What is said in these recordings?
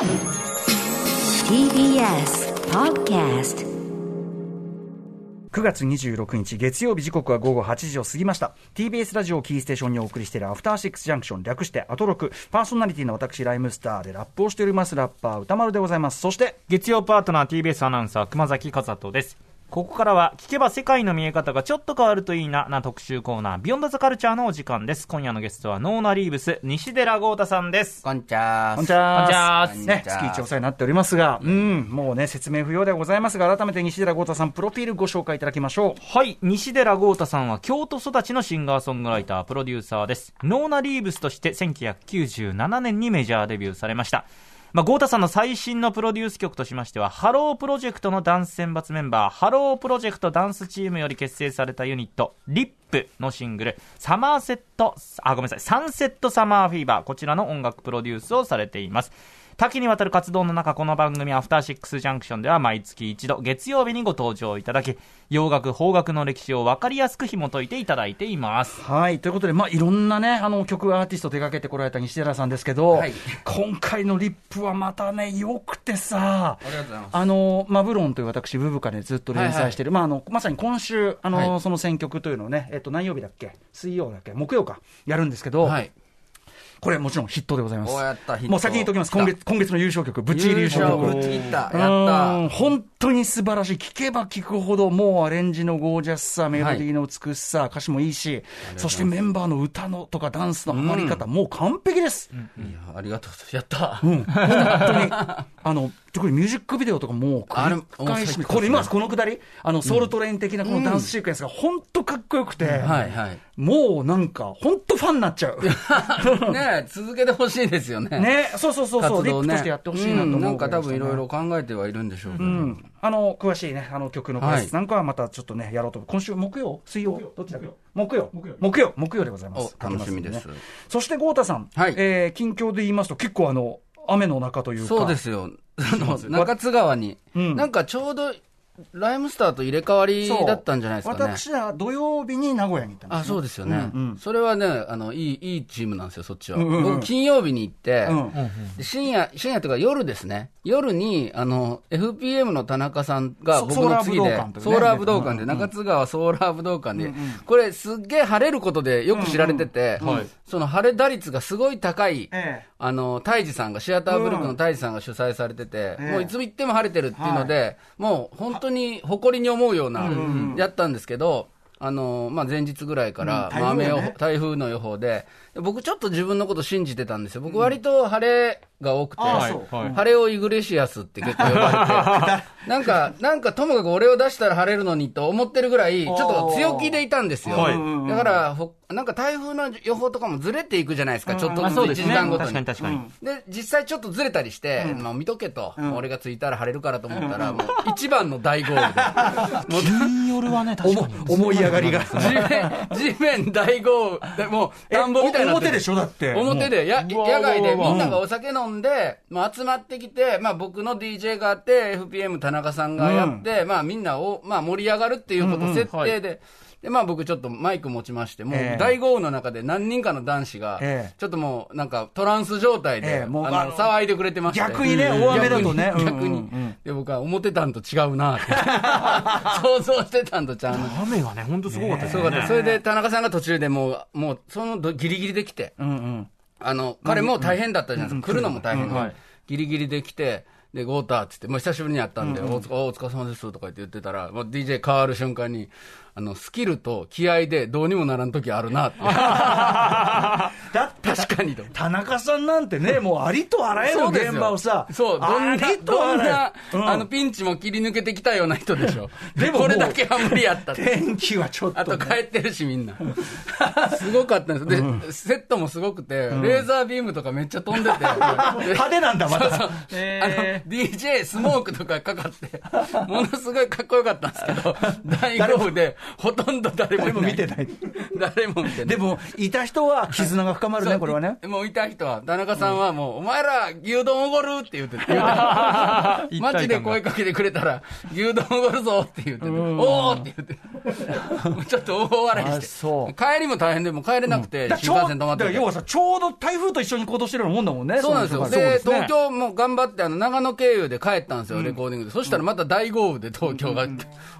TBS Podcast 9月26日月曜日時刻は午後8時を過ぎました。TBS ラジオキーステーションにお送りしているアフターシックスジャンクション略してアトロク。パーソナリティの私ライムスターでラップをしておりますラッパー宇多丸でございます。そして月曜パートナー TBS アナウンサー熊崎風斗です。ここからは聞けば世界の見え方がちょっと変わるといいなな特集コーナービヨンドザカルチャーのお時間です。今夜のゲストはノーナリーブス西寺郷太さんです。こんちゃーこんにちは。こんにちは。ね、月一お世話になっておりますが、うん、もうね、説明不要ではございますが、改めて西寺郷太さん、プロフィールご紹介いただきましょう。はい。西寺郷太さんは京都育ちのシンガーソングライタープロデューサーです。ノーナリーブスとして1997年にメジャーデビューされましたまあ、郷太さんの最新のプロデュース曲としましては、ハロープロジェクトのダンス選抜メンバー、ハロープロジェクトダンスチームより結成されたユニット、リップのシングル、サマーセット、あ、ごめんなさい、サンセットサマーフィーバー、こちらの音楽プロデュースをされています。多岐にわたる活動の中、この番組、アフターシックスジャンクションでは毎月一度、月曜日にご登場いただき、洋楽、邦楽の歴史を分かりやすく紐解いていただいています。はい。ということで、まあ、いろんなね、あの、曲、アーティスト手掛けてこられた西寺さんですけど、はい。今回のリップはまたね、良くてさ、ありがとうございます。あの、マブロンという私、ブブカでずっと連載してい。る、まあ、あの、まさに今週、あの、はい。その選曲というのをね、えっと、何曜日だっけ？水曜だっけ？木曜か、やるんですけど、はいこれもちろんヒットでございます。もう先に言っておきます。今月、今月の優勝曲、ぶっちぎり優勝曲。ぶち切ったやっうんた本当に素晴らしい。聞けば聞くほど、もうアレンジのゴージャスさ、メロディーの美しさ、歌詞もいいし、そしてメンバーの歌のとかダンスのハマり方、もう完璧です。いやありがとうやったうん、本当に。あの、特にミュージックビデオとかもう繰り返しこれ今、このくだり、あの、ソウルトレイン的なこのダンスシークエンスが本当かっこよくて、はいはい。もうなんか、本当ファンになっちゃう。ねえ続けてほしいですよね。ね、そうそうそうそう、リップとしてやってほしいなと思う、うんなんか多分いろいろ。考えてはいるんでしょうけど、うん、あの詳しいね、あの曲の解説なんかはまたちょっとね、やろうと思う、今週木曜、水曜、どっちだ？っけ木曜、木曜、木曜。でございます。お楽しみです。そして豪太さん、はい。えー近況で言いますと、結構あの雨の中というか、そうですよ。あの中津川に、うん。なんかちょうどライムスターと入れ替わりだったんじゃないですかね。私は土曜日に名古屋に行ったんです、ね、あそうですよね、うんうん。それはねあのいいいいチームなんですよ、そっちは。うんうん。うん僕、金曜日に行って、うんで深夜、深夜というか夜ですね、夜にあの FPM の田中さんがそ僕の次で、ソーラー武道館というね。ソーラー武道館で、うんうん中津川ソーラー武道館で、これ、すっげえ晴れることでよく知られてて、うんうんはい。その晴れ打率がすごい高い、ええ。あの、大治さんが、シアターブルックの大治さんが主催されてて、ええ。もういつも行っても晴れてるっていうので、もう本当に誇りに思うような、やったんですけど、あのまあ、前日ぐらいから、うんまあ雨予台風ね報台風の予報で、で僕、ちょっと自分のこと信じてたんですよ、僕、割と晴れが多くて、う。はい。晴れをイグレシアスって結構呼ばれて、なんか、なんかともかく俺を出したら晴れるのにと思ってるぐらい、ちょっと強気でいたんですよ。はい。だから、ほなんか台風の予報とかもずれていくじゃないですか、ちょっとずつ1あそうですね。時間ごとに。確かに。確かに、で、実際ちょっとずれたりして、まあ見とけと、俺が着いたら晴れるからと思ったら、もう一番の大豪雨で。も う金夜はね、確かに。思い上がりが。地面、地面大豪雨で、もう田んぼみたいにな表でしょ？だって。表で、や、野外で。みんながお酒飲んで、まあ集まってきて、まあ僕の DJ があって、FPM 田中さんがやって、まあみんなを、まあ盛り上がるっていうこと設定で、で、まあ僕ちょっとマイク持ちまして、もうええ大豪雨の中で何人かの男子がええ、ちょっともうなんかトランス状態えで、もうあの、の騒いでくれてまして。逆にね大雨だとね逆に。で、僕は思ってたんと違うなって。想像してたんとちゃうな。雨がね、本当すごかったですね。そうかった。それで田中さんが途中でもう、もうそのどギリギリで来て。あの、彼も大変だったじゃないですか。来るのも大変ギリギリで来て、で、ゴーターって言って、もう久しぶりに会ったんで、お疲れ様ですとか言って言ってたら、もう DJ 変わる瞬間に、あの、スキルと気合でどうにもならん時あるなって。だって確かにと。田中さんなんてね、もうありとあらゆる現場をさ、そう、どんな、ありとあどんな、うんあの、ピンチも切り抜けてきたような人でしょ。でもこれだけは無理やった。天気はちょっあとね、と帰ってるしみんな。すごかったんです。で、セットもすごくて、レーザービームとかめっちゃ飛んでて。派手なんだ、また。そうそうあの、DJ スモークとかかかって、ものすごいかっこよかったんですけど、大豪雨で、ほとんど誰も。誰も見てない。誰も見てない。でも、いた人は絆が深まるね、これはね。もういた人は、田中さんはもう、お前ら牛丼おごるって言ってた。街で声かけてくれたら、牛丼おごるぞって言ってて、おーって言って。ちょっと大笑いあして。そう帰りも大変でもう帰れなくて、新幹線止まって要はさ、ちょうど台風と一緒に行動してるようなもんだもんね。そうなんですよ。で、東京も頑張って、あの、長野経由で帰ったんですよ、レコーディングで。そしたらまた大豪雨で東京が、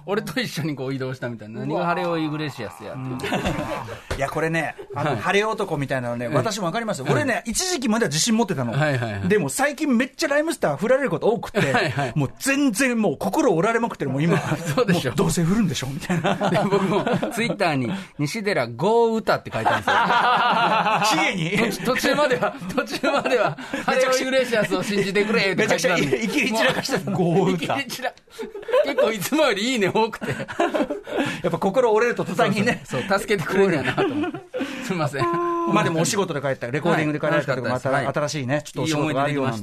俺と一緒にこう移動したみたいな。何が晴れをイグレシアスやっていう。いや、これね、あの、晴れ男みたいなのね、私もわかりますよ。俺ね、一時期までは自信持ってたの。はいはいはいでも最近めっちゃライムスター振られること多くてはいはい、もう全然もう心折られまくってる、もう今。そうでしょもどうせ振るんでしょみたいな。で僕もツイッターに、西寺豪歌って書いてあるんですよ。知恵に。途中までは、途中までは、ハレオイグレシアスを信じてくれってめちゃくちゃいきり散らかしてたもう豪雨いきり散ら結構いつもよりいいね多くて。やっぱ心折れると途端にね。そう、助けてくれるんやなと思って。すみません。まあでもお仕事で帰った、レコーディングで帰られたとか、また新しいね、ちょっとお仕事があるようなん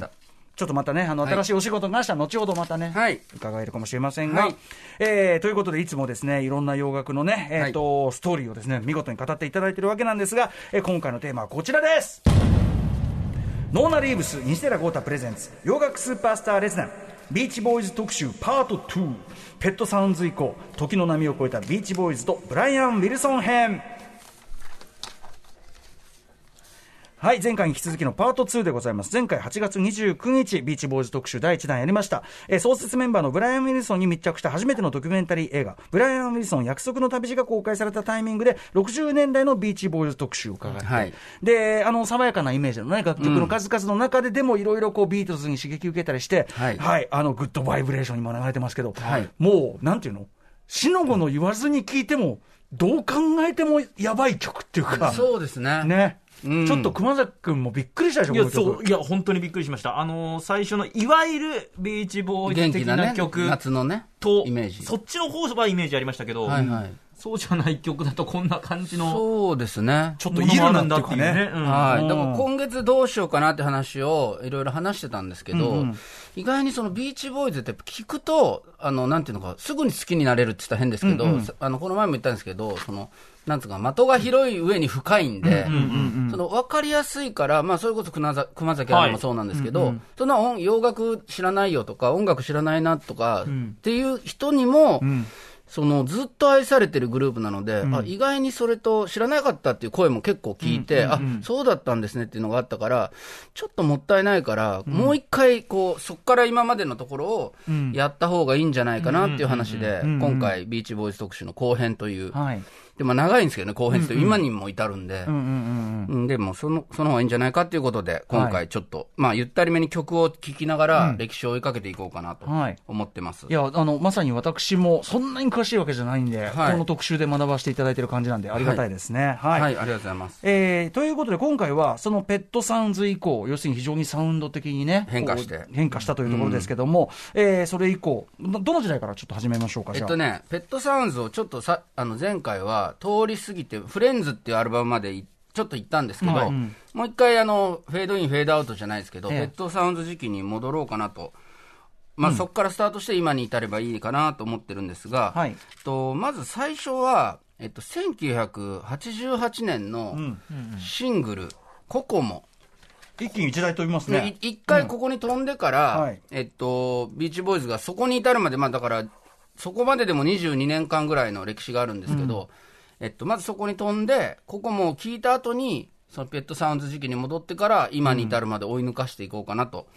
ちょっとまたね、あの、はい新しいお仕事がしたら後ほどまたね、はい伺えるかもしれませんが、はいえーということで、いつもですね、いろんな洋楽のね、えっ、と、ストーリーをですね、見事に語っていただいているわけなんですが、えー今回のテーマはこちらです。ノーナ・リーブス、西寺豪太プレゼンツ、洋楽スーパースターレズナン、ビーチボーイズ特集パート2、ペットサウンズ以降、時の波を超えたビーチボーイズとブライアン・ウィルソン編。はい、前回に引き続きのパート2でございます。前回8月29日、ビーチボーイズ特集第1弾やりました。えー創設メンバーのブライアン・ウィルソンに密着した初めてのドキュメンタリー映画、ブライアン・ウィルソン約束の旅路が公開されたタイミングで、60年代のビーチボーイズ特集を伺って、はいで、あの、爽やかなイメージのね、楽曲の数々の中ででもいろいろこうビートルズに刺激を受けたりして、はいあの、グッドバイブレーションにも流れてますけど、はいもう、なんていうの？死の後の言わずに聞いても、どう考えてもやばい曲っていうか、そうですね。ね。うんちょっと熊崎君もびっくりしたでしょ、いや、いや、本当にびっくりしました。あのー最初の、いわゆるビーチボーイズ的な曲夏のね、と、イメージ。そっちの方はイメージありましたけど、はいはい。そうじゃない曲だとこんな感じの、そうですね。ちょっといるなんだっていうねね。。うんはい。うんだから今月どうしようかなって話をいろいろ話してたんですけど、うんうん意外にそのビーチボーイズって聞くと、あの、なんていうのか、すぐに好きになれるって言ったら変ですけど、うんうんあの、この前も言ったんですけど、その、なんつうか、的が広い上に深いんで、その、わかりやすいから、まあ、それこそ熊崎アナもそうなんですけど、そんな音洋楽知らないよとか、音楽知らないなとか、っていう人にも、ん。そのずっと愛されてるグループなので、あ意外にそれと知らなかったっていう声も結構聞いて、あそうだったんですねっていうのがあったから、ちょっともったいないから、もう一回こう、そこから今までのところをやった方がいいんじゃないかなっていう話で、ん。今回、ビーチボーイズ特集の後編という、はい。でまあ、長いんですけどね、後編という、今にも至るんで。うんうんうんうん。うんでもその、その方がいいんじゃないかっていうことで、今回ちょっと、まあ、ゆったりめに曲を聴きながら、歴史を追いかけていこうかなとはい思ってます。いや、あの、まさに私もそんなに詳しいわけじゃないんで、はいこの特集で学ばせていただいてる感じなんで、ありがたいですね。はい。はい、ありがとうございます。えーということで、今回は、そのペットサウンズ以降、要するに非常にサウンド的にね、変化して変化したというところですけども、えーそれ以降、どどの時代からちょっと始めましょうか。えっとね、ペットサウンズをちょっとさ、あの前回は通り過ぎて、フレンズっていうアルバムまでいちょっと行ったんですけど、もう一回あの、フェードイン、フェードアウトじゃないですけど、ええ。ペットサウンズ時期に戻ろうかなと。まあ、そこからスタートして今に至ればいいかなと思ってるんですが、はい。と、まず最初は、えっと、1988年のシングル、ココモ。一気に一台飛びますね、一回ここに飛んでから、うんはい。えっと、ビーチボーイズがそこに至るまで、まあだから、そこまででも22年間ぐらいの歴史があるんですけど、えっと、まずそこに飛んで、ここも聞いた後に、そのペットサウンズ時期に戻ってから、今に至るまで追い抜かしていこうかなと、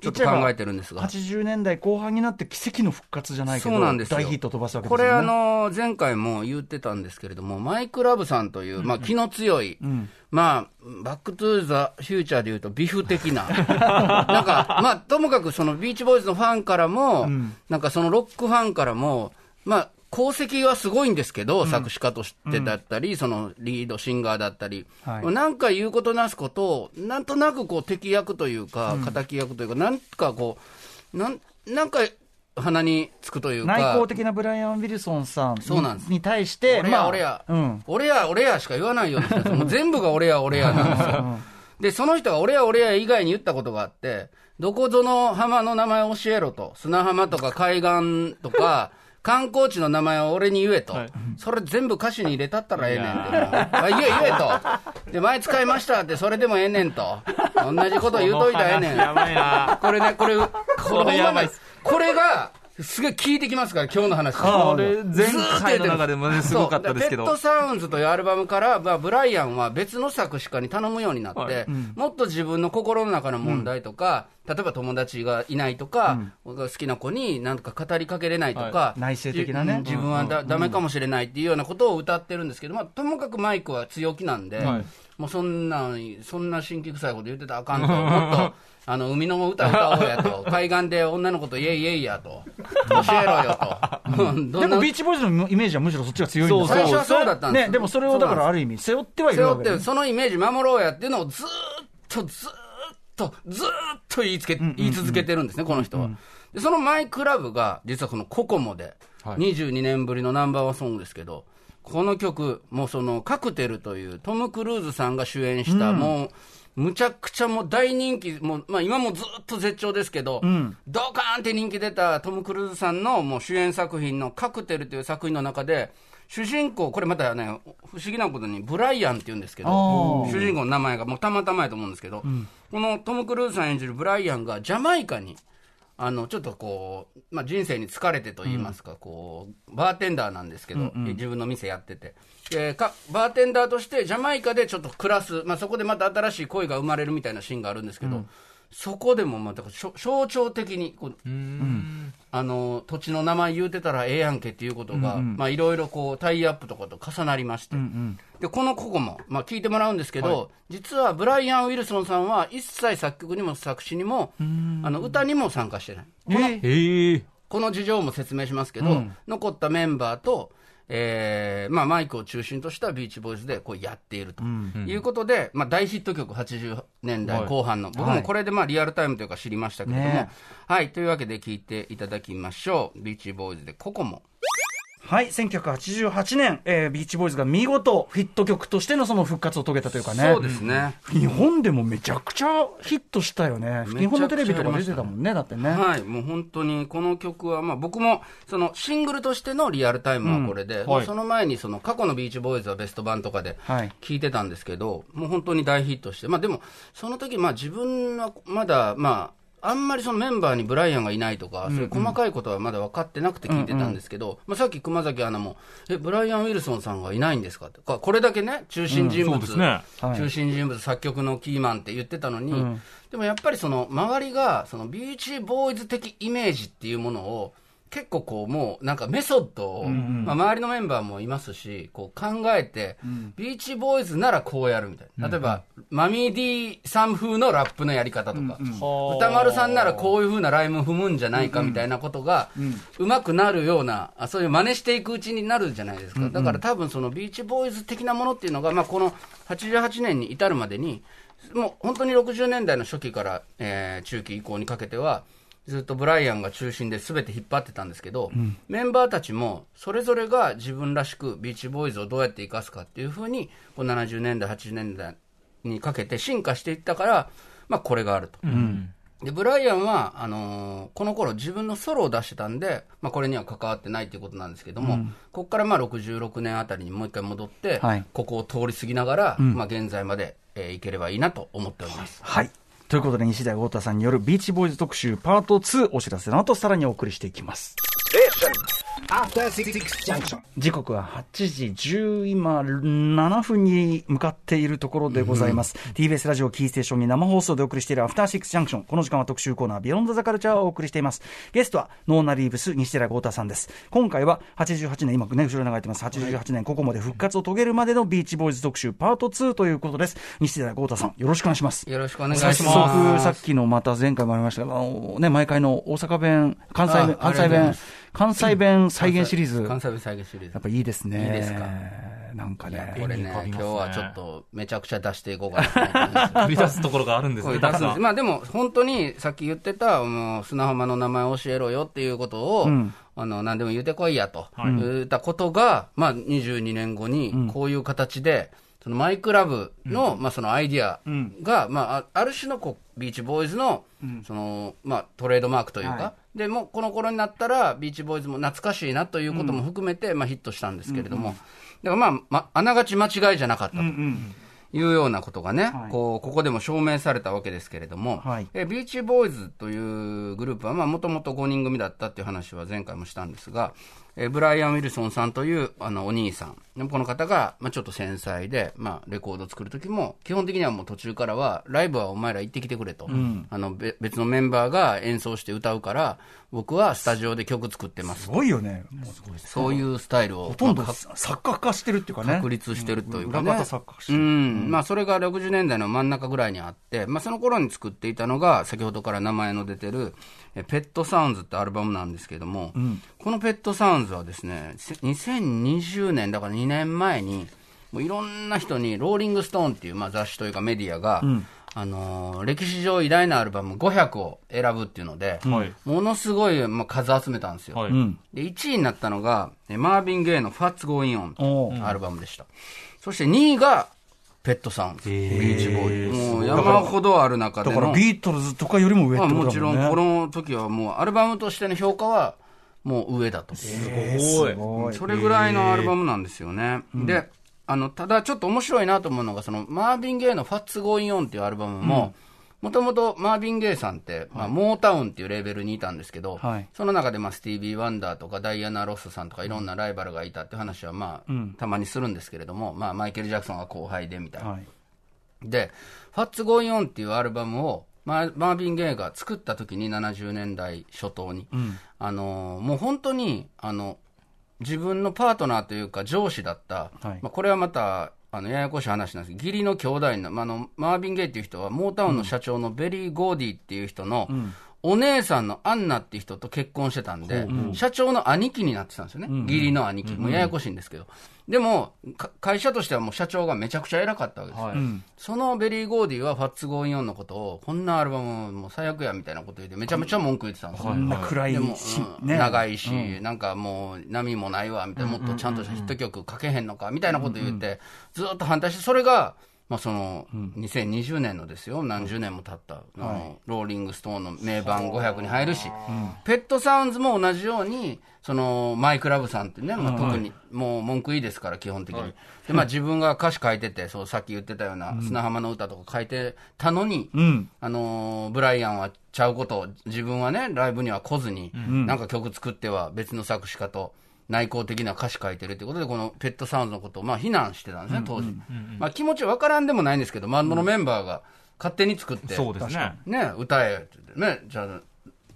ちょっと考えてるんですが。80年代後半になって奇跡の復活じゃないけど、そうなんですよ。大ヒット飛ばすわけですね。れあの、前回も言ってたんですけれども、マイク・ラブさんという、まあ気の強い、まあ、バックトゥーザ・フューチャーでいうとビフ的な、なんか、まあともかくそのビーチボーイズのファンからも、なんかそのロックファンからも、まあ、功績はすごいんですけど、作詞家としてだったり、そのリードシンガーだったり、はい。なんか言うことなすことを、なんとなくこう敵役というか、敵役というか、なんかこう、なんなんか鼻につくというか。内向的なブライアン・ウィルソンさんそうなんです。に対して、俺や俺や、うん。俺や俺やしか言わないようもう全部が俺や俺やなんですよ。で、その人が俺や俺や以外に言ったことがあって、どこぞの浜の名前を教えろと、砂浜とか海岸とか、観光地の名前を俺に言えと、はい。それ全部歌詞に入れたったらええねんって、あ言え言えと、で前使いましたって、それでもええねんと、同じこと言うといたらええねん。やばいな。これね、これ、ここれやばい。っす。これが、すげえ聞いてきますから、今日の話。これ、前回の中でもね、す。ごかったですけど。ペット。サウンズというアルバムから、まあ、ブライアンは別の作詞家に頼むようになって、はいもっと自分の心の中の問題とか、例えば友達がいないとか、好きな子になんか語りかけれないとか、は内省的なね。じ自分はだ、ダメかもしれないっていうようなことを歌ってるんですけど、まあ、ともかくマイクは強気なんで、はい。もうそんな、そんな新規臭いこと言ってたらあかんと、もっと、あの、海の歌歌おうやと、海岸で女の子とイエイイエイやと、教えろよと。でもビーチボーイズのイメージはむしろそっちが強いんですそう最初はそうだったんですね、でもそれをだからある意味背負ってはい背負って、るわけですそのイメージ守ろうやっていうのをずーっとずーっと、ずーっと言いつけ、言い続けてるんですね、この人は。で、そのマイクラブが、実はこのココモで、22年ぶりのナンバーワンソングですけど、この曲、もうそのカクテルというトム・クルーズさんが主演した、もう、むちゃくちゃもう大人気、もう、まあ今もずっと絶頂ですけど、ドカーンって人気出たトム・クルーズさんのもう主演作品のカクテルという作品の中で、主人公、これまたね、不思議なことにブライアンって言うんですけど、主人公の名前がもうたまたまやと思うんですけど、このトム・クルーズさん演じるブライアンがジャマイカに、あの、ちょっとこう、まあ、人生に疲れてと言いますか、こう、バーテンダーなんですけど、自分の店やってて。でか、バーテンダーとしてジャマイカでちょっと暮らす、まあ、そこでまた新しい恋が生まれるみたいなシーンがあるんですけど、そこでもまた象象徴的にこう、あの土地の名前言うてたらええやんけっていうことが、まあいろいろこうタイアップとかと重なりまして、でこのここも、まあ、聞いてもらうんですけど、実はブライアン・ウィルソンさんは一切作曲にも作詞にも、あの歌にも参加してない。この。この事情も説明しますけど、残ったメンバーと、えーまあ、マイクを中心としたビーチボーイズでこうやっているということで、まあ、大ヒット曲、80年代後半の、僕もこれでまあリアルタイムというか知りましたけれども、ねはい、というわけで聞いていただきましょう、ビーチボーイズでココモ。はい、1988年、えービーチボーイズが見事ヒット曲としてのその復活を遂げたというかね。そうですね。日本でもめちゃくちゃヒットしたよね。日本のテレビとか出てたもんね、だってね。はい、もう本当にこの曲は、まあ、僕もそのシングルとしてのリアルタイムはこれで、はいその前にその過去のビーチボーイズはベスト版とかではい聞いてたんですけど、もう本当に大ヒットして、まあ、でも、その時まあ自分はまだ、まあ、あんまりそのメンバーにブライアンがいないとか、そういう細かいことはまだ分かってなくて聞いてたんですけど、まあ、さっき熊崎アナも、え、ブライアン・ウィルソンさんがいないんですかって、ここれだけね、中心人物、うんね。はい。中心人物、作曲のキーマンって言ってたのに、でもやっぱりその周りが、そのビーチボーイズ的イメージっていうものを、結構こう、もうなんかメソッドを、まあ、周りのメンバーもいますし、こう考えて、ビーチボーイズならこうやるみたいな。例えば、マミー D さん風のラップのやり方とか、歌丸さんならこういう風なライム踏むんじゃないかみたいなことが、うまくなるような、あそういう真似していくうちになるじゃないですか。だから多分そのビーチボーイズ的なものっていうのが、まあこの88年に至るまでに、もう本当に60年代の初期から、えー中期以降にかけては、ずっとブライアンが中心で全て引っ張ってたんですけど、メンバーたちもそれぞれが自分らしくビーチボーイズをどうやって生かすかっていうふうに、こう70年代、80年代にかけて進化していったから、まあこれがあると。で、ブライアンは、あのーこの頃自分のソロを出してたんで、まあこれには関わってないということなんですけども、ここからまあ66年あたりにもう一回戻って、はいここを通り過ぎながら、まあ現在まで、えーいければいいなと思っております。はい。ということで、西田豪太さんによるビーチボーイズ特集パート2お知らせの後、さらにお送りしていきます。After Six Junction. 時刻は8時10今7分に向かっているところでございます、TBS ラジオキーステーションに生放送でお送りしているアフターシックスジャンクションこの時間は特集コーナービヨンドザカルチャーをお送りしています。ゲストはノーナリーブス西寺豪太さんです。今回は88年今ね後ろに流れてます。88年ここまで復活を遂げるまでのビーチボーイズ特集パート2ということです。西寺豪太さんよろしくお願いします。よろしくお願いし早ます。速、さっきのまた前回もありましたが、あのね、毎回の大阪弁、関西弁、あ関西弁関西弁再現シリーズ、関西弁再現シリーズやっ。ぱいいですね。いいですか？なんかね。これね、絵に浮かび今日はちょっとめちゃくちゃ出していこうかなと思ってます。繰り出すところがあるんですね、出すんです。まあでも、本当にさっき言ってた、もう砂浜の名前を教えろよっていうことを、んあの、何でも言うてこいやと、はい言ったことが、まあ22年後に、こういう形で、そのマイクラブの、まあそのアイディアが、まあ、あある種のこう、ビーチボーイズの、その、まあ、トレードマークというか、はで、もうこの頃になったら、ビーチボーイズも懐かしいなということも含めて、まあ、ヒットしたんですけれども、だからまあ、まあながち間違いじゃなかったと。いうようなことがね、はい。こう、ここでも証明されたわけですけれども、はい。えビーチボーイズというグループは、まあ、もともと5人組だったっていう話は前回もしたんですが、えブライアン・ウィルソンさんというあのお兄さん、でもこの方が、まあ、ちょっと繊細で、まあ、レコード作る時も、基本的にはもう途中からは、ライブはお前ら行ってきてくれと、あのべ別のメンバーが演奏して歌うから、僕はスタジオで曲作ってますす。ごいよね。もうそういうスタイルを、ほとんどまあ作家化してるっていうかね。確立してるというかね。裏方作家してうる。ん。まあ、それが60年代の真ん中ぐらいにあって、まあ、その頃に作っていたのが、先ほどから名前の出てる、えペットサウンズってアルバムなんですけども、このペットサウンズはですね、せ2020年、だから2年前に、もういろんな人に、ローリングストーンっていう、まあ、雑誌というかメディアが、あのー歴史上偉大なアルバム500を選ぶっていうので、はいものすごい、まあ、数集めたんですよ。はいうん。で、1位になったのが、えマービン・ゲイの Fats Going On おうアルバムでした。そして2位が、ペットサウンズ、ビーチボーイズ。もう山ほどある中での。だからビートルズとかよりも上ってまあことだもんね。もちろん、この時はもう、アルバムとしての評価は、もう上だと。えーすごい。それぐらいのアルバムなんですよね。で、あの、ただちょっと面白いなと思うのが、その、マービン・ゲイの What's Going On っていうアルバムも、もともとマービン・ゲイさんって、まあ、モータウンっていうレーベルにいたんですけど、はい。その中で、まあ、スティービー・ワンダーとかダイアナ・ロスさんとかいろんなライバルがいたって話は、まあ、たまにするんですけれども、まあ、マイケル・ジャクソンが後輩でみたいな。はい。で、 What's Going On っていうアルバムを、マーマービン・ゲイが作った時に70年代初頭に、あのーもう本当に、あの、自分のパートナーというか上司だった、はい。まあ、これはまた、あの、ややこしい話なんですけど、義理の兄弟の、まあ、あの、マービン・ゲイっていう人は、モータウンの社長のベリー・ゴーディっていう人の、お姉さんのアンナっていう人と結婚してたんで、社長の兄貴になってたんですよね。義理の兄貴。もうややこしいんですけど。でも、か会社としてはもう社長がめちゃくちゃ偉かったわけですよ。はいそのベリー・ゴーディは What's Going On のことを、こんなアルバムもう最悪やみたいなこと言って、めちゃめちゃ文句言ってたんですよ。こんな暗いでも、し、うん長いし、なんかもう波もないわ、みたいな、もっとちゃんとしたヒット曲書けへんのか、みたいなこと言って、ずっと反対して、それが、まあその、2020年のですよ、何十年も経った、あのローリング・ストーンの名盤500に入るし、ペットサウンズも同じように、その、マイクラブさんってね、まあ特に、もう文句いいですから、基本的に。で、まあ自分が歌詞書いてて、そう、さっき言ってたような、砂浜の歌とか書いてたのに、うん。あのーブライアンはちゃうことを、自分はね、ライブには来ずに、なんか曲作っては別の作詞家と内向的な歌詞書いてるということで、このペットサウンズのことを、まあ、非難してたんですね、当時。まあ、気持ちわからんでもないんですけど、バンドのメンバーが勝手に作って、そうですね。ね、歌えってね、じゃあ、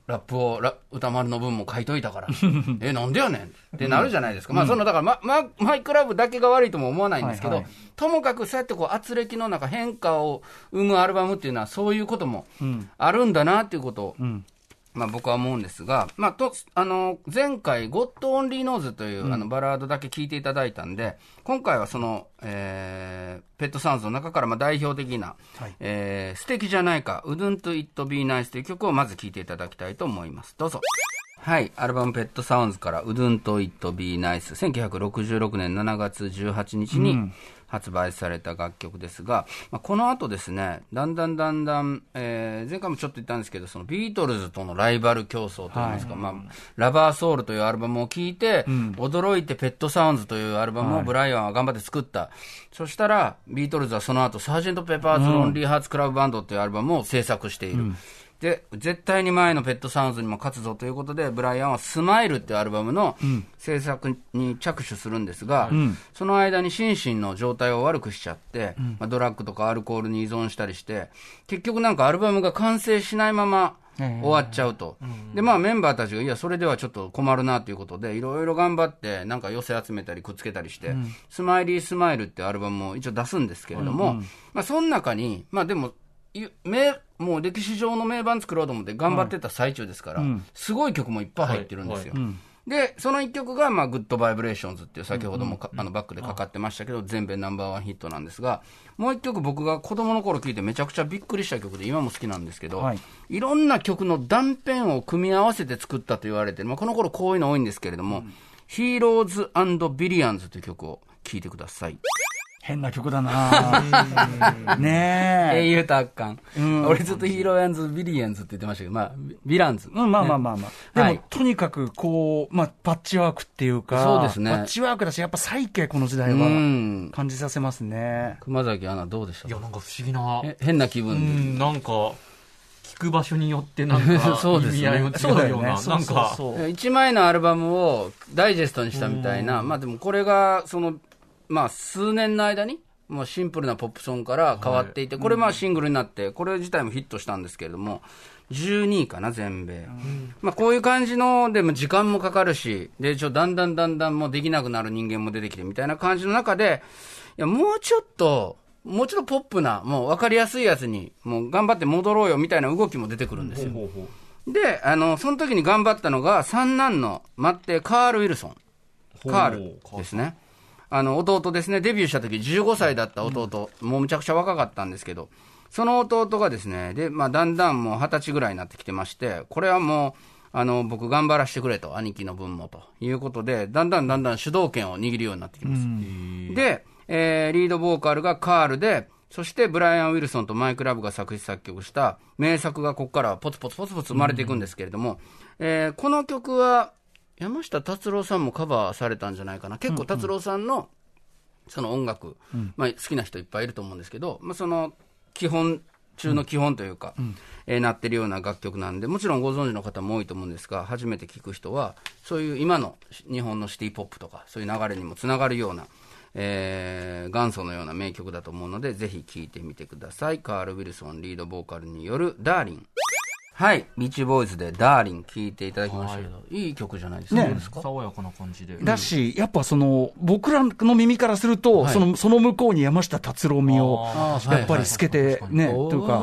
ラップを、ラ歌丸の分も書いといたから、え、なんでやねんってなるじゃないですか。まあ、その、だから、ま、ま、マイクラブだけが悪いとも思わないんですけど、はいはいともかくそうやってこう、圧力の中変化を生むアルバムっていうのは、そういうこともあるんだなっていうことを、んまあ、僕は思うんですが、まあ、と、あの、前回、 God Only Knows という、あの、バラードだけ聞いていただいたんで、今回はその、えー、ペットサウンズの中から、まあ、代表的な、はいえー素敵じゃないか、Wouldn't It Be Nice という曲をまず聴いていただきたいと思います。どうぞ。はい。アルバムペットサウンズから Wouldn't It Be Nice。1966年7月18日に発売された楽曲ですが、まあ、この後ですね、だんだんだんだん、えー前回もちょっと言ったんですけど、そのビートルズとのライバル競争といいますか、まあ、ラバーソウルというアルバムを聴いて、驚いてペットサウンズというアルバムをブライアンは頑張って作った。そしたら、ビートルズはその後、サージェント・ペッパーズ・ロンリー・ハーツ・クラブ・バンドというアルバムを制作している。で、絶対に前のペットサウンズにも勝つぞということで、ブライアンはスマイルっていうアルバムの制作に着手するんですが、その間に心身の状態を悪くしちゃって、まあ、ドラッグとかアルコールに依存したりして、結局なんかアルバムが完成しないまま終わっちゃうと。で、まあメンバーたちが、いや、それではちょっと困るなということで、いろいろ頑張って、なんか寄せ集めたりくっつけたりして、スマイリースマイルっていうアルバムを一応出すんですけれども、まあその中に、まあでも、い名もう歴史上の名盤作ろうと思って頑張ってた最中ですから、すごい曲もいっぱい入ってるんですよ。で、その一曲が、まあ、グッドバイブレーションズっていう、先ほどもか、あのバックでかかってましたけど、全米ナンバーワンヒットなんですが、もう一曲僕が子供の頃聴いてめちゃくちゃびっくりした曲で、今も好きなんですけど、はい。い、ろんな曲の断片を組み合わせて作ったと言われてる、まあ、この頃こういうの多いんですけれども、ヒーローズビリアンズという曲を聴いてください。変な曲だなねえ。英雄と悪漢。俺ずっとヒーローアンズ、ビリアンズって言ってましたけど、まあ、ヴィランズ。うん、まあまあまあまあ。でも、はいとにかく、こう、まあ、パッチワークっていうか、そうですねパッチワークだし、やっぱサイケ、この時代うは、ん。感じさせますね。熊崎アナどうでした？いや、なんか不思議な。え変な気う分ん、なんか、聞く場所によってなんか、そうですね意味合いもそうだよね。違うような、んか、そう。1枚のアルバムをダイジェストにしたみたいな、まあでもこれが、その、まあ数年の間に、もうシンプルなポップソンから変わっていて、これまあシングルになって、これ自体もヒットしたんですけれども、12位かな、全米。まあこういう感じの、でも時間もかかるし、で、ちょ、だんだんだんだんもうできなくなる人間も出てきてみたいな感じの中で、いや、もうちょっと、もうちょっとポップな、もう分かりやすいやつに、もう頑張って戻ろうよみたいな動きも出てくるんですよ。で、あの、その時に頑張ったのが、三男の、待って、カール・ウィルソン。カールですね。あの、弟ですね。デビューした時15歳だった弟。もうむちゃくちゃ若かったんですけど、その弟がですね、で、まあ、だんだんもう二十歳ぐらいになってきてまして、これはもう、あの、僕頑張らせてくれと、兄貴の分もということで、だんだんだんだん主導権を握るようになってきます。で、えーリードボーカルがカールで、そしてブライアン・ウィルソンとマイク・ラブが作詞作曲した名作がここからポツポツポツポツ生まれていくんですけれども、えーこの曲は山下達郎さんもカバーされたんじゃないかな。結構達郎さんのその音楽、まあ好きな人いっぱいいると思うんですけど、まあその基本中の基本というか、えーなってるような楽曲なんで、もちろんご存知の方も多いと思うんですが、初めて聞く人は、そういう今の日本のシティポップとか、そういう流れにもつながるような、えー元祖のような名曲だと思うので、ぜひ聴いてみてください。カール・ウィルソンリードボーカルによるダーリン。はい、ビーチボーイズでダーリン聴いていただきました。けど、い、い曲じゃないですか。ね。すか？爽やかな感じで。だし、やっぱその、僕らの耳からすると、はい。その、その向こうに山下達郎味を、やっぱり透けて、ね、はいというか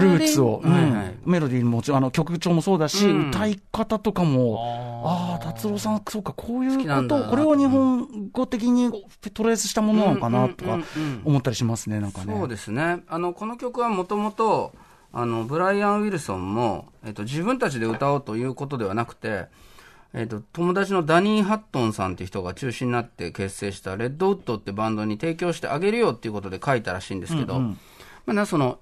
ルーツを、うん。はいはい。メロディーももちろん、あの、曲調もそうだし、うん。歌い方とかも、ああ、達郎さん、そうか、こういうこと、これを日本語的にトレースしたものなのかな、とか思ったりしますね、なんかね。そうですね。あの、この曲はもともと、あの、ブライアン・ウィルソンも、えっと、自分たちで歌おうということではなくて、えっと、友達のダニー・ハットンさんっていう人が中心になって結成したレッドウッドってバンドに提供してあげるよっていうことで書いたらしいんですけど、まあな、その、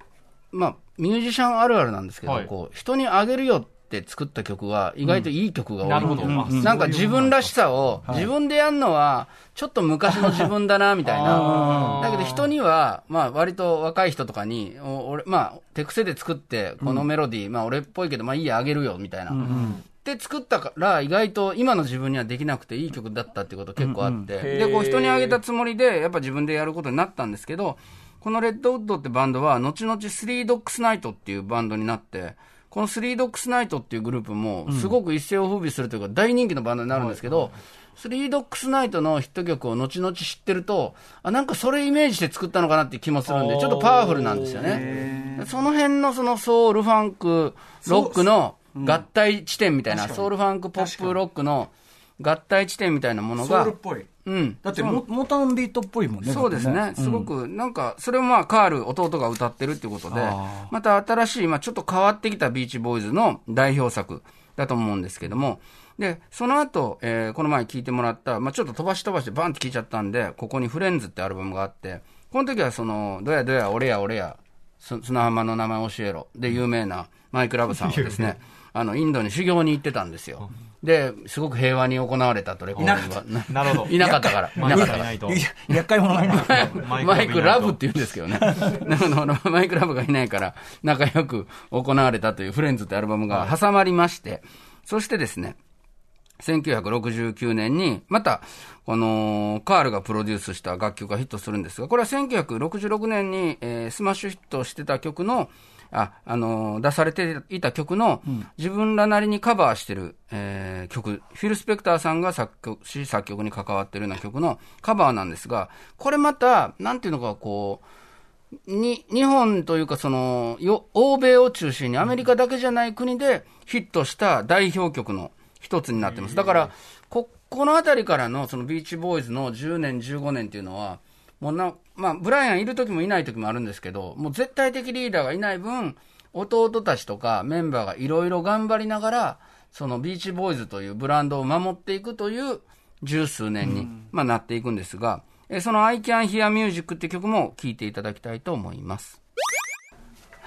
まあ、ミュージシャンあるあるなんですけど、はい。こう、人にあげるよって作った曲は意外といい曲が多い、なるほど。あなんか。自分らしさを、自分でやるのは、ちょっと昔の自分だな、みたいな。だけど人には、まあ割と若い人とかに、お俺、まあ手癖で作って、このメロディー、まあ俺っぽいけど、まあいいや、あげるよ、みたいな。で作ったから、意外と今の自分にはできなくていい曲だったっていうこと結構あって、で、こう人にあげたつもりで、やっぱ自分でやることになったんですけど、このレッドウッドってバンドは、後々スリードックスナイトっていうバンドになって、このスリードックスナイトっていうグループも、すごく一世を風靡するというか、大人気のバンドになるんですけど、スリードックスナイトのヒット曲を後々知ってると、あ、なんかそれイメージして作ったのかなっていう気もするんで、ちょっとパワフルなんですよね。その辺のそのソウルファンク、ロックの合体地点みたいな、ソウルファンクポップロックの合体地点みたいなものが、ぽい。うん。だってモ、モータウンビートっぽいもんね。そうですね、すごく、なんか、それもまあ、カール、弟が歌ってるっていうことであ、また新しい、まあ、ちょっと変わってきたビーチボーイズの代表作だと思うんですけども、で、その後、えーこの前聴いてもらった、まあ、ちょっと飛ばし飛ばしてバンって聴いちゃったんで、ここにフレンズってアルバムがあって、この時はその、どやどや、俺や俺や、す砂浜の名前教えろ。で、有名なマイク・ラブさんはですね、あの、インドに修行に行ってたんですよ。で、すごく平和に行われたとレコーディングは。なるほど。いなかったから。いなかったから。厄介者がいない。マイクラブって言うんですけどね。マイクラブがいないから、仲良く行われたというフレンズってアルバムが挟まりまして、そしてですね、1969年に、また、この、カールがプロデュースした楽曲がヒットするんですが、これは1966年に、えースマッシュヒットしてた曲の、あ、あのー出されていた曲の、自分らなりにカバーしてる、えー曲、フィル・スペクターさんが作曲し、作曲に関わってるような曲のカバーなんですが、これまた、なんていうのか、こう、に、日本というか、その、よ、欧米を中心にアメリカだけじゃない国でヒットした代表曲の一つになってます。だから、こ、このあたりからの、そのビーチボーイズの10年、15年っていうのは、もうな、まあ、ブライアンいる時もいない時もあるんですけど、もう絶対的リーダーがいない分、弟たちとかメンバーがいろいろ頑張りながら、そのビーチボーイズというブランドを守っていくという十数年に、まあ、なっていくんですが、えーその I Can Hear Music って曲も聴いていただきたいと思います。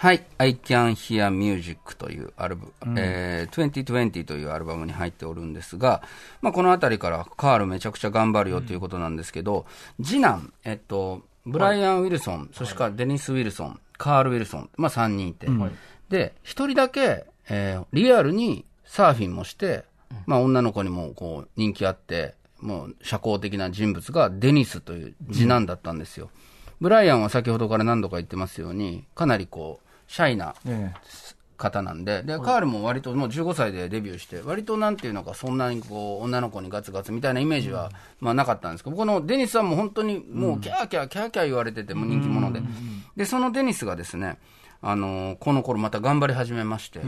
はい。I Can Hear Music というアルバム、えー2020というアルバムに入っておるんですが、まあ、このあたりからカールめちゃくちゃ頑張るよということなんですけど、次男、えっと、ブライアン・ウィルソン、そしてからデニス・ウィルソン、カール・ウィルソン、まあ、3人い。て、で、一人だけ、えーリアルにサーフィンもして、まあ、女の子にもこう人気あって、もう社交的な人物がデニスという次男だったんですよ。ブライアンは先ほどから何度か言ってますように、かなりこう、シャイなえ方なんで、で、カールも割ともう15歳でデビューして、割となんていうのか、そんなにこう、女の子にガツガツみたいなイメージは、まあなかったんですけど、このデニスはもう本当にもうキャーキャーキャーキャー言われてて、もう人気者で。で、そのデニスがですね、あのーこの頃また頑張り始めまして、え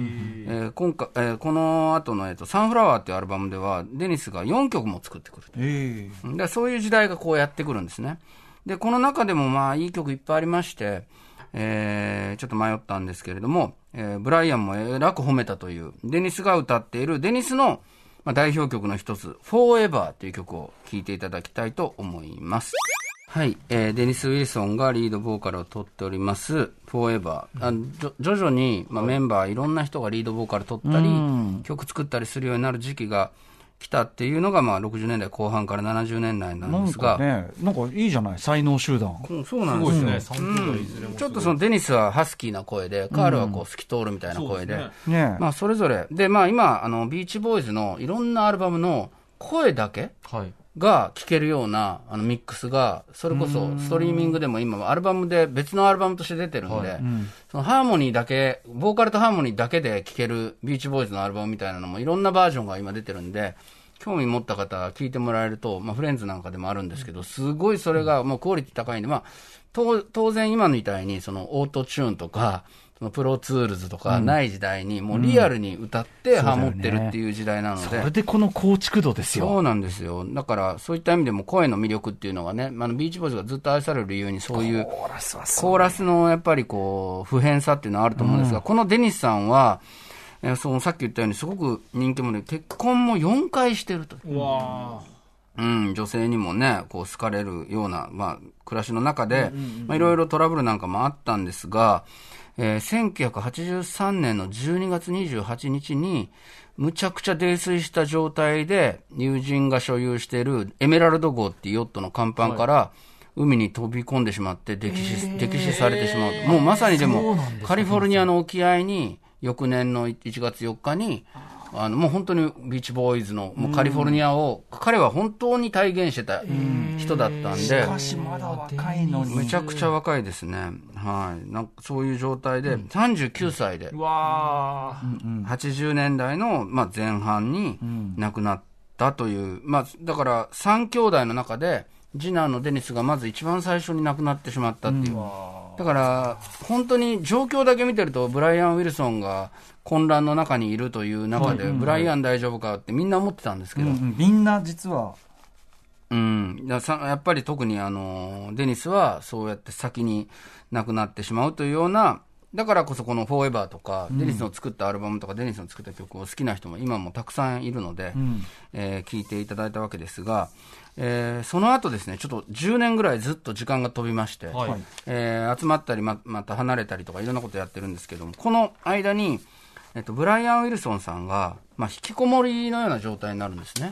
ー今回、えーこの後の、えっと、サンフラワーっていうアルバムでは、デニスが4曲も作ってくると。ええでそういう時代がこうやってくるんですね。で、この中でもまあいい曲いっぱいありまして、えーちょっと迷ったんですけれども、えーブライアンもえらく褒めたという、デニスが歌っているデニスの、まあ、代表曲の一つ、Forever という曲を聴いていただきたいと思います。はい、えーデニス・ウィルソンがリードボーカルを取っております、Forever。あじょ徐々に、まあ、メンバー、いろんな人がリードボーカル取ったり、曲作ったりするようになる時期が来たっていうのが、まあ、60年代後半から70年代ななんんですが、かね、なんかいいじゃない、才能集団。うんそうなんですよ。ね、3兄弟いずれも。ちょっとそのデニスはハスキーな声で、カールはこう透き通るみたいな声で、ねまあそれぞれ、で、まあ今、あの、ビーチボーイズのいろんなアルバムの声だけはい。が聴けるようなあのミックスが、それこそストリーミングでも今、アルバムで別のアルバムとして出てるんで、そのハーモニーだけ、ボーカルとハーモニーだけで聴けるビーチボーイズのアルバムみたいなのもいろんなバージョンが今出てるんで、興味持った方は聞いてもらえると、まあフレンズなんかでもあるんですけど、すごいそれがもうクオリティ高いんで、まあ、当当然今みたいにそのオートチューンとか、そのプロツールズとかない時代に、もうリアルに歌ってハモってるっていう時代なので、それでこの構築度ですよ。そうなんですよ。だから、そういった意味でも声の魅力っていうのがね、あのビーチボーイズがずっと愛される理由にそういう、コーラスコーラスのやっぱりこう、普遍さっていうのはあると思うんですが、このデニスさんは、えーそのさっき言ったようにすごく人気者で、結婚も4回してると。う。わうん、女性にもね、こう好かれるような、まあ、暮らしの中で、まあ、いろいろトラブルなんかもあったんですが、えー1983年の12月28日に、むちゃくちゃ泥酔した状態で、友人が所有しているエメラルド号っていうヨットの甲板から、海に飛び込んでしまって溺死、溺死されてしまう。と。もうまさにでも、カリフォルニアの沖合に、翌年の1月4日に、あの、もう本当にビーチボーイズの、もうカリフォルニアを、彼は本当に体現してた人だったんで、しかしまだ若いのに。めちゃくちゃ若いですね。はい。なんかそういう状態で、39歳でー、うわー80年代の、まあ、前半に亡くなったという、まあ、だから3兄弟の中で、次男のデニスがまず一番最初に亡くなってしまったっていう。だから、本当に状況だけ見てると、ブライアン・ウィルソンが混乱の中にいるという中で、ブライアン大丈夫かってみんな思ってたんですけど、うんうん。みんな実は、うん、やっぱり特にあのデニスはそうやって先に亡くなってしまうというような、だからこそこの「フォーエバーとか、デニスの作ったアルバムとか、デニスの作った曲を好きな人も今もたくさんいるので、えー聞いていただいたわけですが、えーその後ですね、ちょっと10年ぐらいずっと時間が飛びまして、はい。えー集まったりま、また離れたりとかいろんなことやってるんですけども、この間に、えっと、ブライアン・ウィルソンさんが、まあ、引きこもりのような状態になるんですね。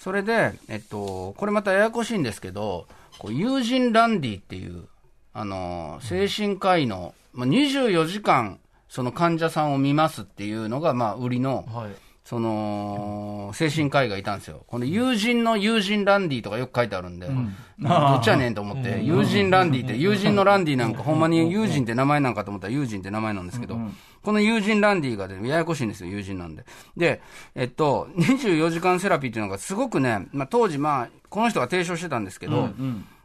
それで、えっと、これまたややこしいんですけど、こう友人ランディっていう、あの、精神科医の、まあ、24時間、その患者さんを見ますっていうのが、まあ、売りの、はい。その、精神科医がいたんですよ。この友人の友人ランディとかよく書いてあるんで、どっちやねんと思って、友人ランディって、友人のランディなんか、ほんまに友人って名前なんかと思ったら友人って名前なんですけど、この友人ランディがね、ややこしいんですよ、友人なんで。で、えっと、24時間セラピーっていうのがすごくね、まあ当時まあ、この人が提唱してたんですけど、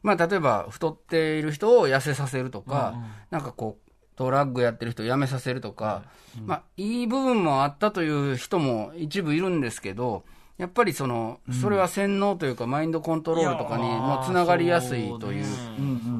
まあ例えば太っている人を痩せさせるとか、なんかこう、ドラッグやってる人を辞めさせるとか、まあ、いい部分もあったという人も一部いるんですけど、やっぱりその、それは洗脳というか、マインドコントロールとかにもつながりやすいという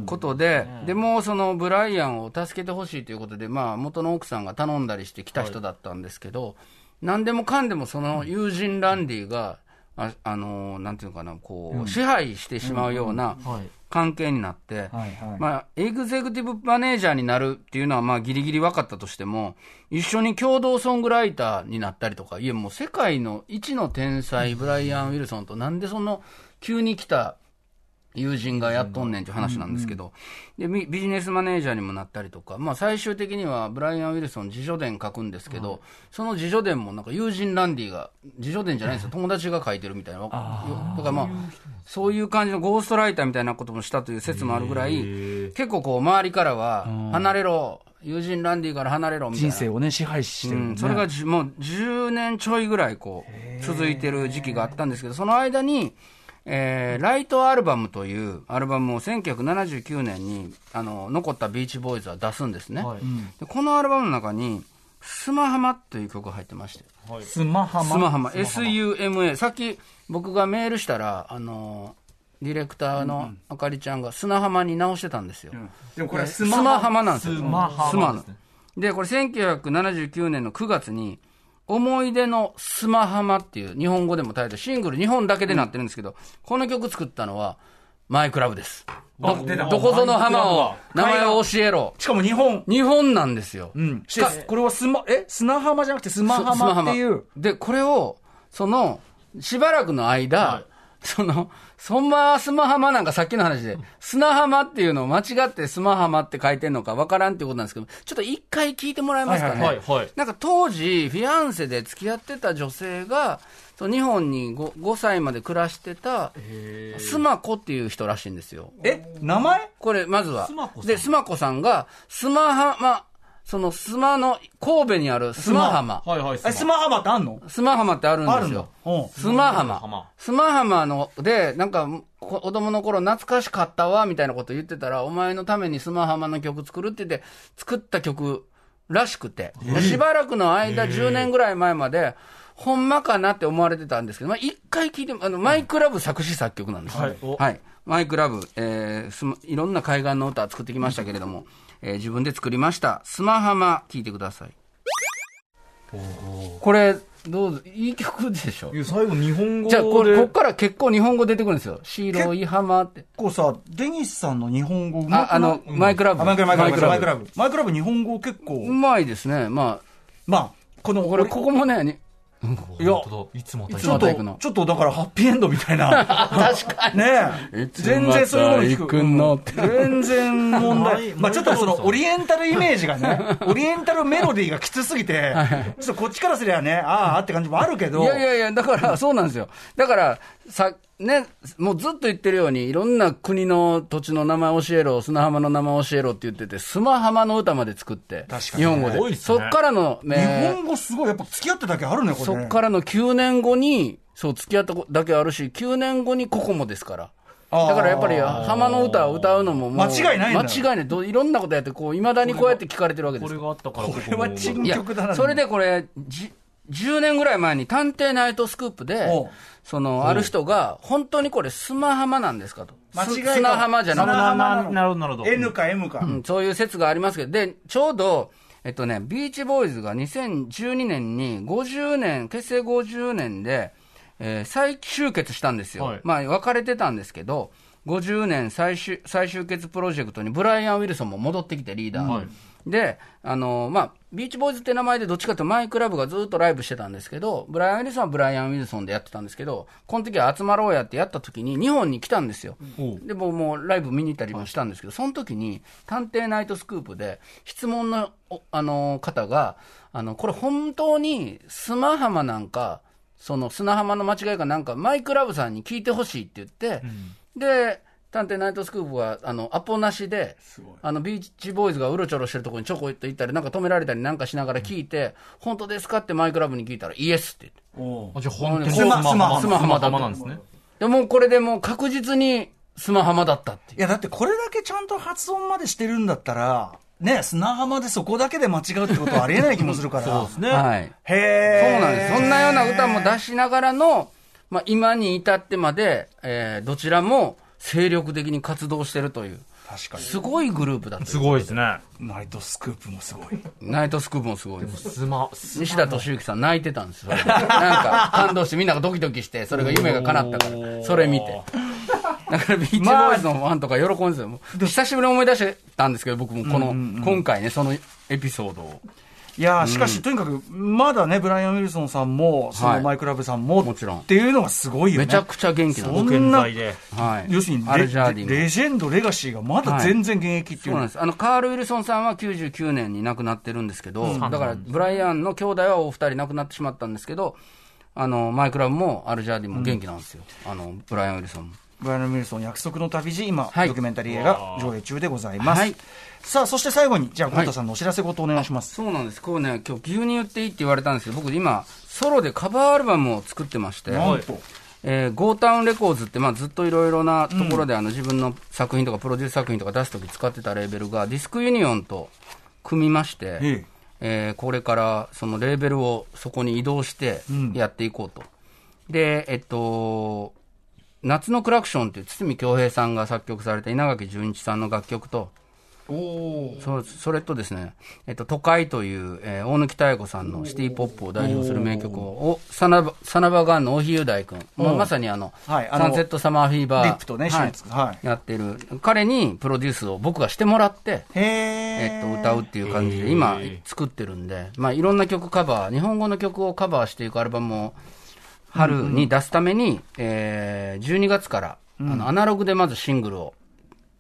ことで、でもそのブライアンを助けてほしいということで、まあ、元の奥さんが頼んだりしてきた人だったんですけど、何でもかんでもその友人ランディが、ああのーなんていうのかな、こう、支配してしまうようなはい。関係になって。まあ、エグゼクティブマネージャーになるっていうのは、まあ、ギリギリ分かったとしても、一緒に共同ソングライターになったりとか、いや、もう世界の一の天才、ブライアン・ウィルソンと、なんでその、急に来た友人がやっとんねんっていう話なんですけど、でビビジネスマネージャーにもなったりとか、まあ、最終的にはブライアン・ウィルソン、自叙伝書くんですけど、その自叙伝もなんか友人ランディが、自叙伝じゃないんですよ、友達が書いてるみたいな、だからまあ、そういう感じのゴーストライターみたいなこともしたという説もあるぐらい、結構こう、周りからは、離れろ、友人ランディから離れろみたいな。人生をね、支配してるね、うん、それがじもう10年ちょいぐらいこう続いてる時期があったんですけど、その間に、えーライトアルバムというアルバムを1979年にあの残ったビーチボーイズは出すんですね、でこのアルバムの中に「スマハマ」という曲が入ってまして。スマハマ？スマハマ。SUMA さっき僕がメールしたらあのディレクターのあかりちゃんが砂浜に直してたんですよ、でもこれスマハマ。なんですよ。スマハマスマのですね。で、これ1979年の9月に、思い出のスマハマっていう日本語でもタイトル、シングル日本だけでなってるんですけど、この曲作ったのは、マイクラブです。ど、どこぞの浜を、名前を教えろ。しかも日本。日本なんですよ。うん。してこれはスマ、え砂浜じゃなくてスマハマっていう？で、これを、その、しばらくの間、その、そんまスマハマなんかさっきの話で、砂浜っていうのを間違ってスマハマって書いてんのかわからんっていうことなんですけど、ちょっと一回聞いてもらえますかね？はいはいはいなんか当時、フィアンセで付き合ってた女性が、日本に 5, 5歳まで暮らしてた、スマコっていう人らしいんですよ。え？名前？これ、まずはスマコ。さんで、スマコさんが、スマハマ、そのスマの、神戸にあるスマハマ。はいはい。え、スマハマってあんの？スマハマってあるんあるんだですよ。。うん。スマハスマハママ。スマハマので、なんか、こ子供の頃懐かしかったわ、みたいなこと言ってたら、お前のためにスマハマの曲作るって言って、作った曲らしくて。しばらくの間、10年ぐらい前まで、ほんまかなって思われてたんですけど、まあ、一回聞いても、あの、マイクラブ作詞作曲なんですよ。はい。マイクラブ、えーすまいろんな海岸の歌作ってきましたけれども、えー自分で作りました。スマハマ、聞いてください。これ、どうぞ、いい曲でしょいや最後日本語で。じゃあ、これ、こっから結構日本語出てくるんですよ。白い浜って。結構さ、デニスさんの日本語あ、あの、マイクラブ。あマイクラブ、マイクラブ、マイクララブ。マイクラブ日本語結構う、まいですね。ままあ、この、あ、これ、ここもね、にいや、いつもちょっとちょっとだからハッピーエンドみたいな。確かに。ねえ。全然そういうもの聞く。全然問題。はいまあちょっとそのオリエンタルイメージがね、オリエンタルメロディーがきつすぎて、ちょっとこっちからすりゃね、ああって感じもあるけど、いやいやいや、だから、そうなんですよ。だから、さ、ね、もうずっと言ってるように、いろんな国の土地の名前教えろ、砂浜の名前教えろって言ってて、スマハマの歌まで作って、確かに日本語で。ねそっからの、日ね、本語すごい、やっぱ付き合ってだけあるね、これ、ね。そっからの9年後に、そう、付き合っただけあるし、9年後にココモですから。だからやっぱり、浜の歌を歌うのももう、間違いない間違いない。どいろんなことやって、こう、いまだにこうやって聞かれてるわけですよ。これがあったからこれは珍曲だな。それでこれ、じ10年ぐらい前に探偵ナイトスクープでその、ある人が、本当にこれ砂浜なんですかと。間違いす砂浜じゃなくて砂浜なるほど、なるほど。N か M か。うんそういう説がありますけど、で、ちょうど、えっとね、ビーチボーイズが2012年に50年、結成50年で、えー再集結したんですよ。はいまあ、別れてたんですけど、50年再集再集結プロジェクトにブライアン・ウィルソンも戻ってきて、リーダー。はいで、あのまあ、ビーチボーイズって名前でどっちかというとマイクラブがずっとライブしてたんですけど、ブライアン・ウィルソンはブライアン・ウィルソンでやってたんですけど、この時は集まろうやってやった時に日本に来たんですよ。で、僕もうライブ見に行ったりもしたんですけど、その時に探偵ナイトスクープで質問の、おあの方が、あの、これ本当に砂浜なんか、その砂浜の間違いかなんか、マイクラブさんに聞いてほしいって言って、で、探偵ナイトスクープは、あの、アポなしで、あの、ビーチボーイズがうろちょろしてるところにちょこっと行ったり、なんか止められたりなんかしながら聞いて、本当ですかってマイクラブに聞いたら、イエスって言って。おうあじゃあ本当にスマスマハマスマハマだスマハマなんですね。でもうこれでもう確実に砂浜だったっていう。いや、だってこれだけちゃんと発音までしてるんだったら、ね、砂浜でそこだけで間違うってことはありえない気もするから。そうですね。はい。へえ。そうなんです。そんなような歌も出しながらの、まあ、今に至ってまで、えーどちらも精力的に活動してるという。確かに。すごいグループだった。すごいですね。ナイトスクープもすごい。ナイトスクープもすごいです。スマ、西田敏行さん泣いてたんですよ。それでなんか感動してみんながドキドキして、それが夢が叶ったから、それ見て。だからビーチボーイズのファンとか喜んでたんですよ。久しぶりに思い出したんですけど、僕もこの、今回ね、そのエピソードを。いやーしかし、とにかく、まだね、ブライアン・ウィルソンさんも、そのマイクラブさんも、もちろんっていうのがすごいよね。めちゃくちゃ元気なんで。はい。要するにアレレジェンド、レガシーがまだ全然現役っていうのはそうなんです。あの、カール・ウィルソンさんは99年に亡くなってるんですけど、だから、ブライアンの兄弟はお二人亡くなってしまったんですけど、あの、マイク・ラブもアル・ジャーディンも元気なんですよ。あの、ブライアン・ウィルソンも。ブライアン・ウィルソン約束の旅路、今、はいドキュメンタリー映画上映中でございます。はいさあ、そして最後に、じゃあ、ゴータさんのお知らせごとお願いします。そうなんです。こうね、今日急に言っていいって言われたんですけど、僕今、ソロでカバーアルバムを作ってまして、なんと、えー、ゴータウンレコーズって、まあ、ずっといろいろなところで、あの自分の作品とかプロデュース作品とか出すとき使ってたレーベルが、ディスクユニオンと組みまして、えええーこれからそのレーベルをそこに移動してんやっていこうと。で、えっと、夏のクラクションっていう堤恭平さんが作曲された稲垣淳一さんの楽曲と、そそれとですね、えっと、都会という、えー大貫妙子さんのシティポップを代表する名曲を、おサナバサナバガンの大日雄大君、まあ、まさにあの、はいあのサンセットサマーフィーバー、リップとね、一緒に作るはい。やってる、彼にプロデュースを僕がしてもらって、へえ。えっと、歌うっていう感じで、今、作ってるんで、まあ、いろんな曲カバー、日本語の曲をカバーしていくアルバムを、春に出すために、えー、12月から、あの、アナログでまずシングルを、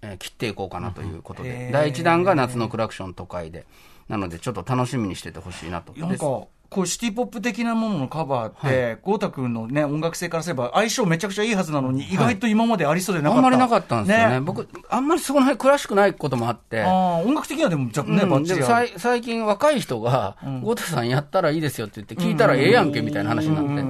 えー切っていこうかなということへで、ー第1弾が夏のクラクション都会で、なので、ちょっと楽しみにしててほしいなと。なんか、でこうシティポップ的なもののカバーって、豪太君のね、音楽性からすれば相性めちゃくちゃいいはずなのに、意外と今までありそうでなかった。あんまりなかったんですよね。僕、あんまりそこの辺詳しくないこともあって、音楽的にはでも、ね、うんでも最近若い人が、ゴタさんやったらいいですよって言って、聞いたらええやんけみたいな話になって、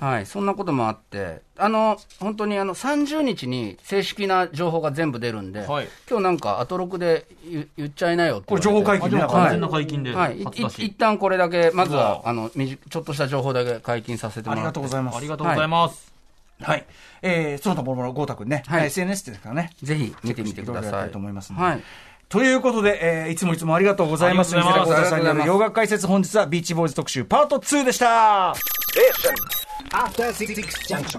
はい、そんなこともあって、あの、本当にあの、30日に正式な情報が全部出るんで、はい今日なんか、アトロクで言言っちゃいなよこれ。情報解禁ね。完全な解禁で、はい、い初だしい一旦これだけ、まずうはわ、あの、ちょっとした情報だけ解禁させてもありらって。がとうございます。ありがとうございます。はい。えー、その他もろもろ豪太君ね、はい SNS ですからね。ぜひ見てみてください。と思いますのではい。ということで、えーいつもいつもありがとうございます。ありがとうございます西田豪太さんによる洋楽解説、本日はビーチボーイズ特集パート2でした。After Six Junction.